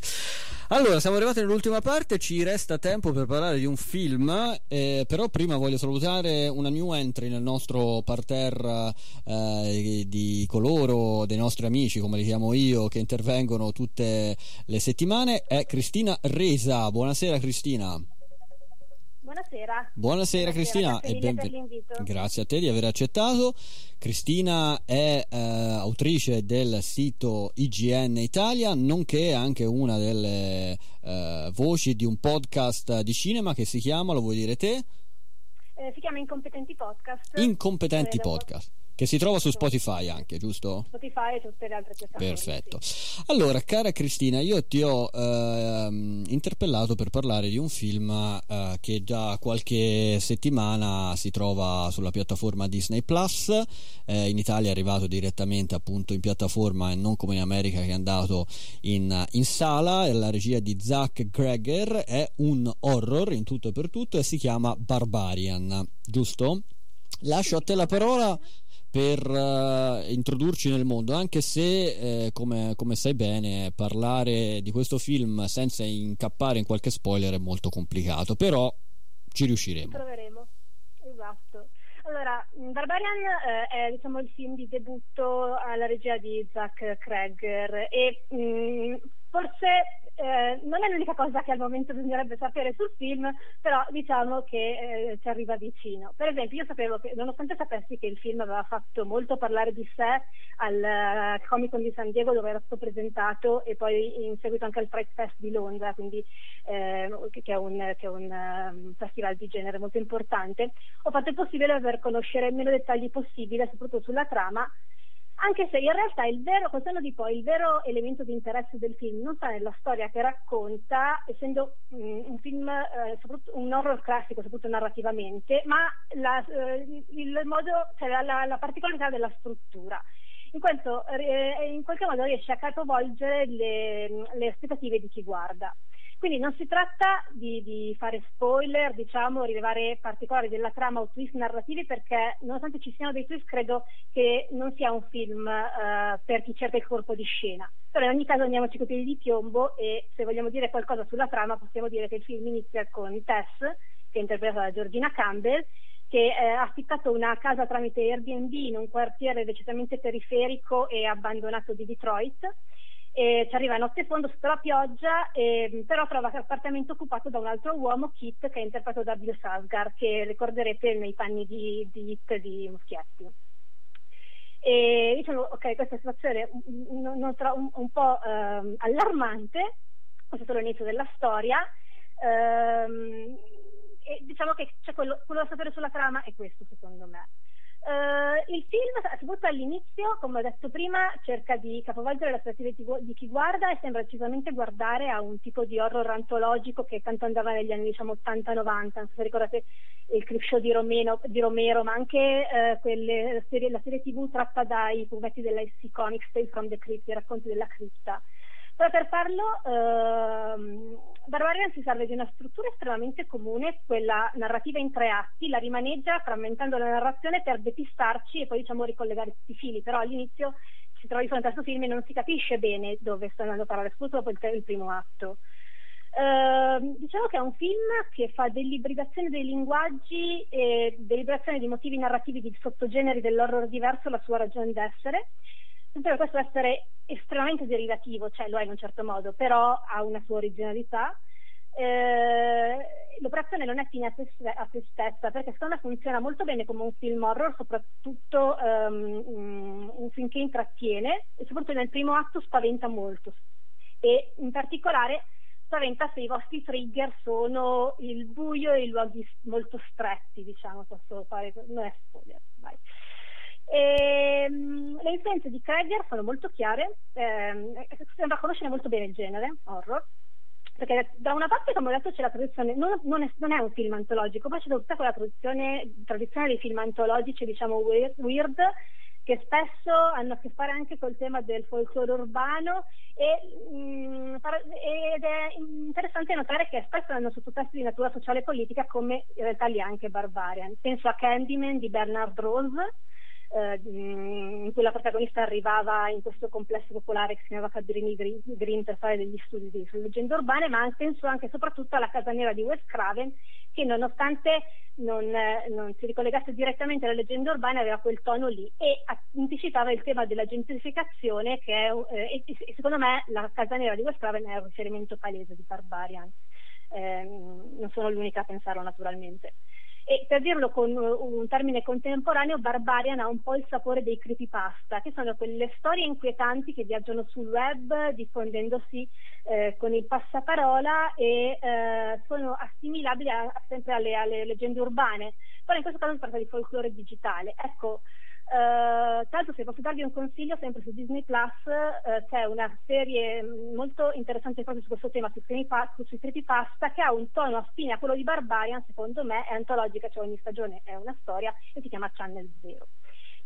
Allora, siamo arrivati nell'ultima parte, ci resta tempo per parlare di un film, eh, però prima voglio salutare una new entry nel nostro parterre eh, di coloro, dei nostri amici, come li chiamo io, che intervengono tutte le settimane, è Cristina Resa. Buonasera Cristina. Buonasera. Buonasera Cristina e benvenuta. Grazie a te di aver accettato. Cristina è eh, autrice del sito IGN Italia, nonché anche una delle eh, voci di un podcast di cinema che si chiama, lo vuoi dire te? Eh, si chiama Incompetenti Podcast. Incompetenti Podcast che si trova su Spotify anche, giusto? Spotify e tutte le altre piattaforme. Perfetto. Sì. Allora, cara Cristina, io ti ho eh, interpellato per parlare di un film eh, che da qualche settimana si trova sulla piattaforma Disney Plus. Eh, in Italia è arrivato direttamente appunto in piattaforma e non come in America che è andato in, in sala. La regia di Zach Greger è un horror in tutto e per tutto e si chiama Barbarian, giusto? Lascio a te la parola per uh, introdurci nel mondo, anche se, eh, come, come, sai bene, parlare di questo film senza incappare in qualche spoiler è molto complicato, però ci riusciremo. Proveremo, esatto. Allora, Barbarian eh, è diciamo, il film di debutto alla regia di Zach Kreger e mh, mm, forse eh, non è l'unica cosa che al momento bisognerebbe sapere sul film, però diciamo che eh, ci arriva vicino. Per esempio, io sapevo che, nonostante sapessi che il film aveva fatto molto parlare di sé al uh, Comic Con di San Diego dove era stato presentato e poi in seguito anche al Pride Fest di Londra, quindi, eh, che è un, che è un um, festival di genere molto importante, ho fatto il possibile per conoscere meno dettagli possibile, soprattutto sulla trama, anche se in realtà il vero, col di poi, il vero elemento di interesse del film non sta nella storia che racconta, essendo mm, un film, eh, un horror classico, soprattutto narrativamente, ma la, eh, il modo, cioè la, la, la, particolarità della struttura. In, quanto, eh, in qualche modo riesce a capovolgere le, le aspettative di chi guarda. Quindi non si tratta di, di, fare spoiler, diciamo, rilevare particolari della trama o twist narrativi perché nonostante ci siano dei twist credo che non sia un film uh, per chi cerca il corpo di scena. Però in ogni caso andiamoci con piedi di piombo e se vogliamo dire qualcosa sulla trama possiamo dire che il film inizia con Tess, che è interpretata da Georgina Campbell, che eh, ha affittato una casa tramite Airbnb in un quartiere decisamente periferico e abbandonato di Detroit e ci arriva a notte fondo sotto la pioggia, e, però trova l'appartamento occupato da un altro uomo, Kit, che è interpretato da Bill Sasgar, che ricorderete nei panni di, di Hit di Muschietti. E diciamo, ok, questa situazione un, un, un, un po' ehm, allarmante, questo è solo l'inizio della storia, ehm, e diciamo che c'è quello, quello da sapere sulla trama è questo secondo me. Uh, il film, soprattutto all'inizio, come ho detto prima, cerca di capovolgere le aspettative di, chi guarda e sembra decisamente guardare a un tipo di horror antologico che tanto andava negli anni diciamo, 80-90. Non so se ricordate il clip show di, di Romero, ma anche uh, quelle, la, serie, la, serie, tv tratta dai fumetti della SC Comics, Tale from the Crypt, i racconti della cripta. Però per farlo ehm, Barbarian si serve di una struttura estremamente comune, quella narrativa in tre atti, la rimaneggia frammentando la narrazione per depistarci e poi diciamo ricollegare tutti i fili, però all'inizio si trova di fronte a questo film e non si capisce bene dove sta andando a parlare, soprattutto dopo il, il primo atto. Uh, diciamo che è un film che fa dell'ibridazione dei linguaggi e dell'ibridazione di motivi narrativi di sottogeneri dell'horror diverso la sua ragione d'essere Sempre questo essere estremamente derivativo, cioè lo è in un certo modo, però ha una sua originalità. Eh, l'operazione non è fine a se, a se, stessa perché secondo me funziona molto bene come un film horror, soprattutto um, un film che intrattiene e soprattutto nel primo atto spaventa molto e in particolare spaventa se i vostri trigger sono il buio e i luoghi molto stretti, diciamo, posso fare, non è spoiler, vai. E, um, le influenze di Kreger sono molto chiare, ehm, sembra conoscere molto bene il genere horror perché da una parte come ho detto c'è la tradizione, non, non, è, non è, un film antologico, poi c'è tutta quella tradizione, tradizione dei film antologici diciamo weird, weird che spesso hanno a che fare anche col tema del folklore urbano e, mh, mm, ed è interessante notare che spesso hanno sottotesti di natura sociale e politica come in realtà lì anche Barbarian. Penso a Candyman di Bernard Rose eh, in cui la protagonista arrivava in questo complesso popolare che si chiamava Cabrini Green per fare degli studi sulle leggende urbane, ma penso anche e soprattutto alla Casa Nera di Wes Craven che nonostante non, non, si ricollegasse direttamente alle leggende urbane aveva quel tono lì e anticipava il tema della gentrificazione che è, eh, e, secondo me la Casa Nera di Wes Craven è un riferimento palese di Barbarian. Eh, non sono l'unica a pensarlo naturalmente. E per dirlo con un termine contemporaneo, Barbarian ha un po' il sapore dei creepypasta, che sono quelle storie inquietanti che viaggiano sul web diffondendosi eh, con il passaparola e eh, sono assimilabili a, sempre alle, alle leggende urbane. Però in questo caso si tratta di folklore digitale. Ecco, Tra l'altro se posso darvi un consiglio sempre su Disney Plus uh, c'è una serie molto interessante proprio su questo tema sui creepypasta che ha un tono affine a quello di Barbarian secondo me è antologica cioè ogni stagione è una storia e si chiama Channel Zero.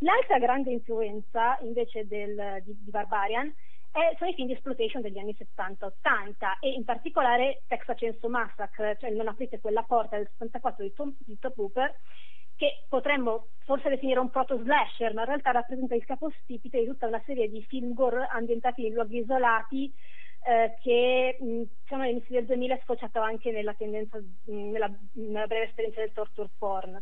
L'altra grande influenza invece del, di, di, Barbarian è, sono i film di exploitation degli anni 70-80 e in particolare Texas Chainsaw Massacre cioè Non aprite quella porta del 74 di Tom, di Top Hooper che potremmo forse definire un proto-slasher, ma in realtà rappresenta il capostipite di tutta una serie di film gore ambientati in luoghi isolati eh, che diciamo, all'inizio del 2000 è sfociato anche nella tendenza, nella, nella breve esperienza del torture porn.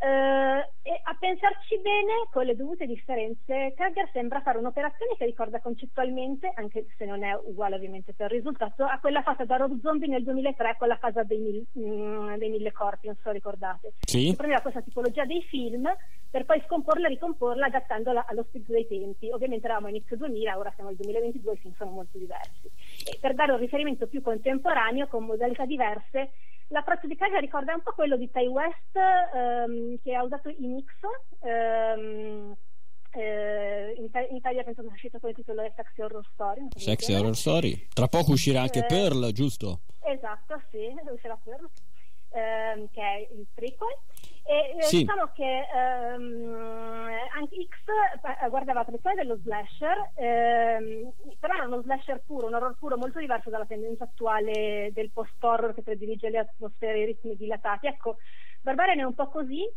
Uh, e a pensarci bene, con le dovute differenze, Kagger sembra fare un'operazione che ricorda concettualmente, anche se non è uguale ovviamente per risultato, a quella fatta da Rob Zombie nel 2003 con la casa dei, mil, mm, dei mille corpi, non so ricordate. Sì. prendeva questa tipologia dei film per poi scomporla e ricomporla adattandola allo spirito dei tempi. Ovviamente eravamo inizio 2000, ora siamo nel 2022, i film sono molto diversi. E per dare un riferimento più contemporaneo, con modalità diverse, L'approccio di casa ricorda un po' quello di Tai West ehm, che ha usato i X. Ehm, eh, in, in, Italia penso sia uscito con il titolo è Sexy Horror Story. Sexy Horror Story. Tra poco uscirà anche eh, Pearl, giusto? Esatto, sì, uscirà Pearl, ehm, che è il prequel. E eh, sì. diciamo che ehm, anche X eh, guardava la tradizione dello slasher, ehm, però era uno slasher puro, un horror puro molto diverso dalla tendenza attuale del post-horror che predilige le atmosfere e i ritmi dilatati. Ecco, Barbarian è un po' così,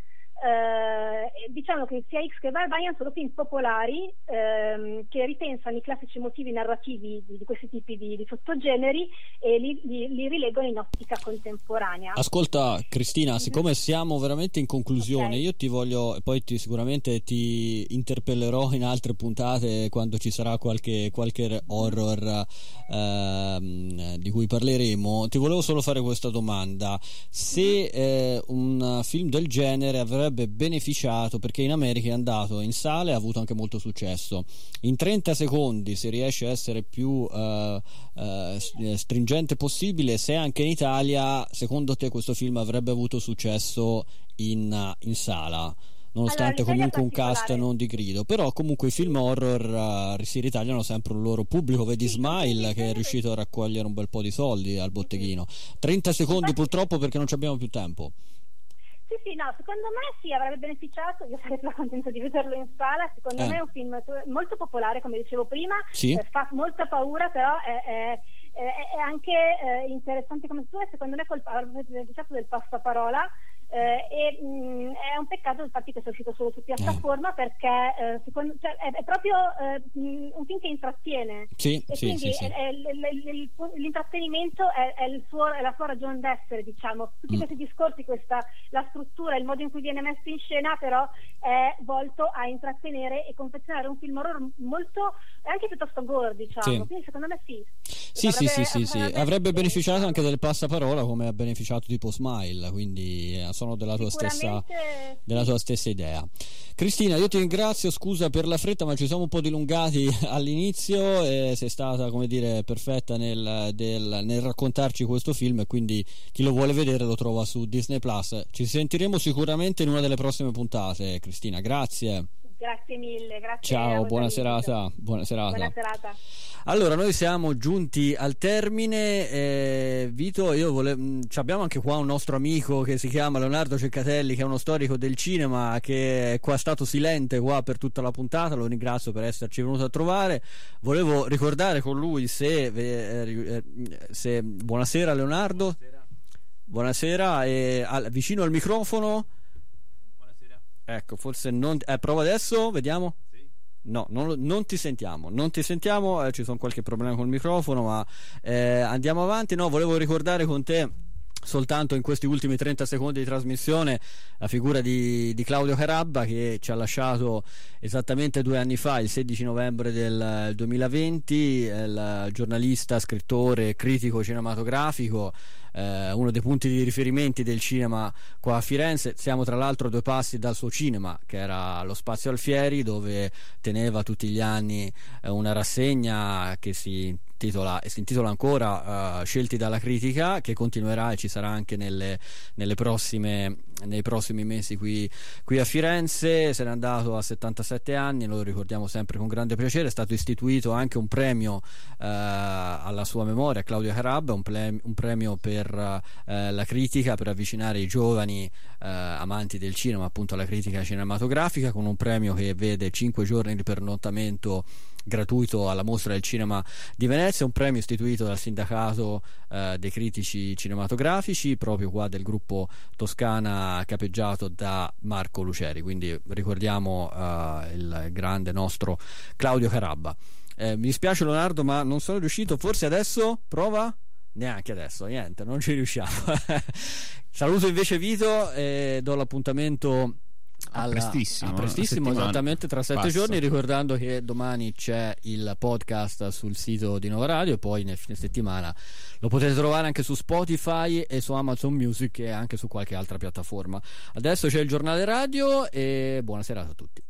eh, diciamo che sia X che Barbarian sono film popolari ehm, che ripensano i classici motivi narrativi di, di questi tipi di, di, sottogeneri e li, li, li, rileggono in ottica contemporanea. Ascolta Cristina, siccome siamo veramente in conclusione, okay. io ti voglio, poi ti, sicuramente ti interpellerò in altre puntate quando ci sarà qualche, qualche horror ehm, di cui parleremo, ti volevo solo fare questa domanda. Se eh, un film del genere avrebbe avrebbe beneficiato perché in America è andato in sale e ha avuto anche molto successo. In 30 secondi si riesce a essere più uh, uh, stringente possibile, se anche in Italia, secondo te questo film avrebbe avuto successo in, in sala? nonostante allora, comunque un cast non di grido. Però comunque i film horror uh, si ritagliano sempre un loro pubblico vedi sì, Smile sì, che è riuscito a raccogliere un bel po' di soldi al botteghino. 30 secondi purtroppo perché non abbiamo più tempo sì, sì, no, secondo me sì, avrebbe beneficiato, io sarei contenta di vederlo in sala, secondo eh. me è un film molto popolare, come dicevo prima, sì. eh, fa molta paura, però è, è, è, anche eh, interessante come tu, secondo me col beneficiato del passaparola, eh, e mh, mm, è un peccato il fatto che sia uscito solo su piattaforma eh. perché eh, secondo, cioè, è, è, proprio eh, un film che intrattiene. Sì, e sì, quindi sì, è, l'intrattenimento è, suo, la sua ragione d'essere diciamo. Tutti mm. questi discorsi questa, la struttura il modo in cui viene messo in scena però è volto a intrattenere e confezionare un film horror molto anche piuttosto gore diciamo. Quindi secondo me sì. Sì, avrebbe, sì, sì, sì, avrebbe, avrebbe beneficiato anche del passaparola come ha beneficiato tipo Smile quindi eh, sono della tua, stessa, della tua stessa idea. Cristina, io ti ringrazio, scusa per la fretta, ma ci siamo un po' dilungati (laughs) all'inizio e sei stata, come dire, perfetta nel, del, nel raccontarci questo film e quindi chi lo vuole vedere lo trova su Disney Plus. Ci sentiremo sicuramente in una delle prossime puntate, Cristina, grazie. Grazie mille, grazie. Ciao, buona serata, buona serata. Buona serata. Allora, noi siamo giunti al termine. Eh, Vito, io volevo. Abbiamo anche qua un nostro amico che si chiama Leonardo Ceccatelli, che è uno storico del cinema, che è qua stato silente qua per tutta la puntata. Lo ringrazio per esserci venuto a trovare. Volevo ricordare con lui se. Eh, eh se buonasera, Leonardo. Buonasera. buonasera e al, vicino al microfono. Ecco, forse non... Eh, prova adesso, vediamo. No, non, non, ti sentiamo, non ti sentiamo, eh, ci sono qualche problema col microfono, ma eh, andiamo avanti. No, volevo ricordare con te soltanto in questi ultimi 30 secondi di trasmissione la figura di, di, Claudio Carabba che ci ha lasciato esattamente due anni fa, il 16 novembre del 2020, il giornalista, scrittore, critico cinematografico eh, uno dei punti di riferimento del cinema qua a Firenze. Siamo tra l'altro a due passi dal suo cinema, che era lo Spazio Alfieri, dove teneva tutti gli anni eh, una rassegna che si intitola, e si intitola ancora uh, Scelti dalla critica, che continuerà e ci sarà anche nelle, nelle prossime, nei prossimi mesi qui, qui, a Firenze. Se n'è andato a 77 anni, lo ricordiamo sempre con grande piacere. È stato istituito anche un premio uh, alla sua memoria, Claudio Carabba, un, ple- un premio per uh, la critica, per avvicinare i giovani amanti del cinema appunto alla critica cinematografica, con un premio che vede 5 giorni di pernottamento gratuito alla mostra del cinema di Venezia, un premio istituito dal sindacato eh, dei critici cinematografici, proprio qua del gruppo Toscana capeggiato da Marco Luceri. Quindi ricordiamo eh, il grande nostro Claudio Carabba. Eh, mi dispiace Leonardo, ma non sono riuscito. Forse adesso prova? Neanche adesso, niente, non ci riusciamo. (laughs) Saluto invece Vito e do l'appuntamento alla, a prestissimo, a prestissimo esattamente tra sette Passa. giorni ricordando che domani c'è il podcast sul sito di Nova Radio e poi nel fine settimana lo potete trovare anche su Spotify e su Amazon Music e anche su qualche altra piattaforma. Adesso c'è il giornale radio e buona serata a tutti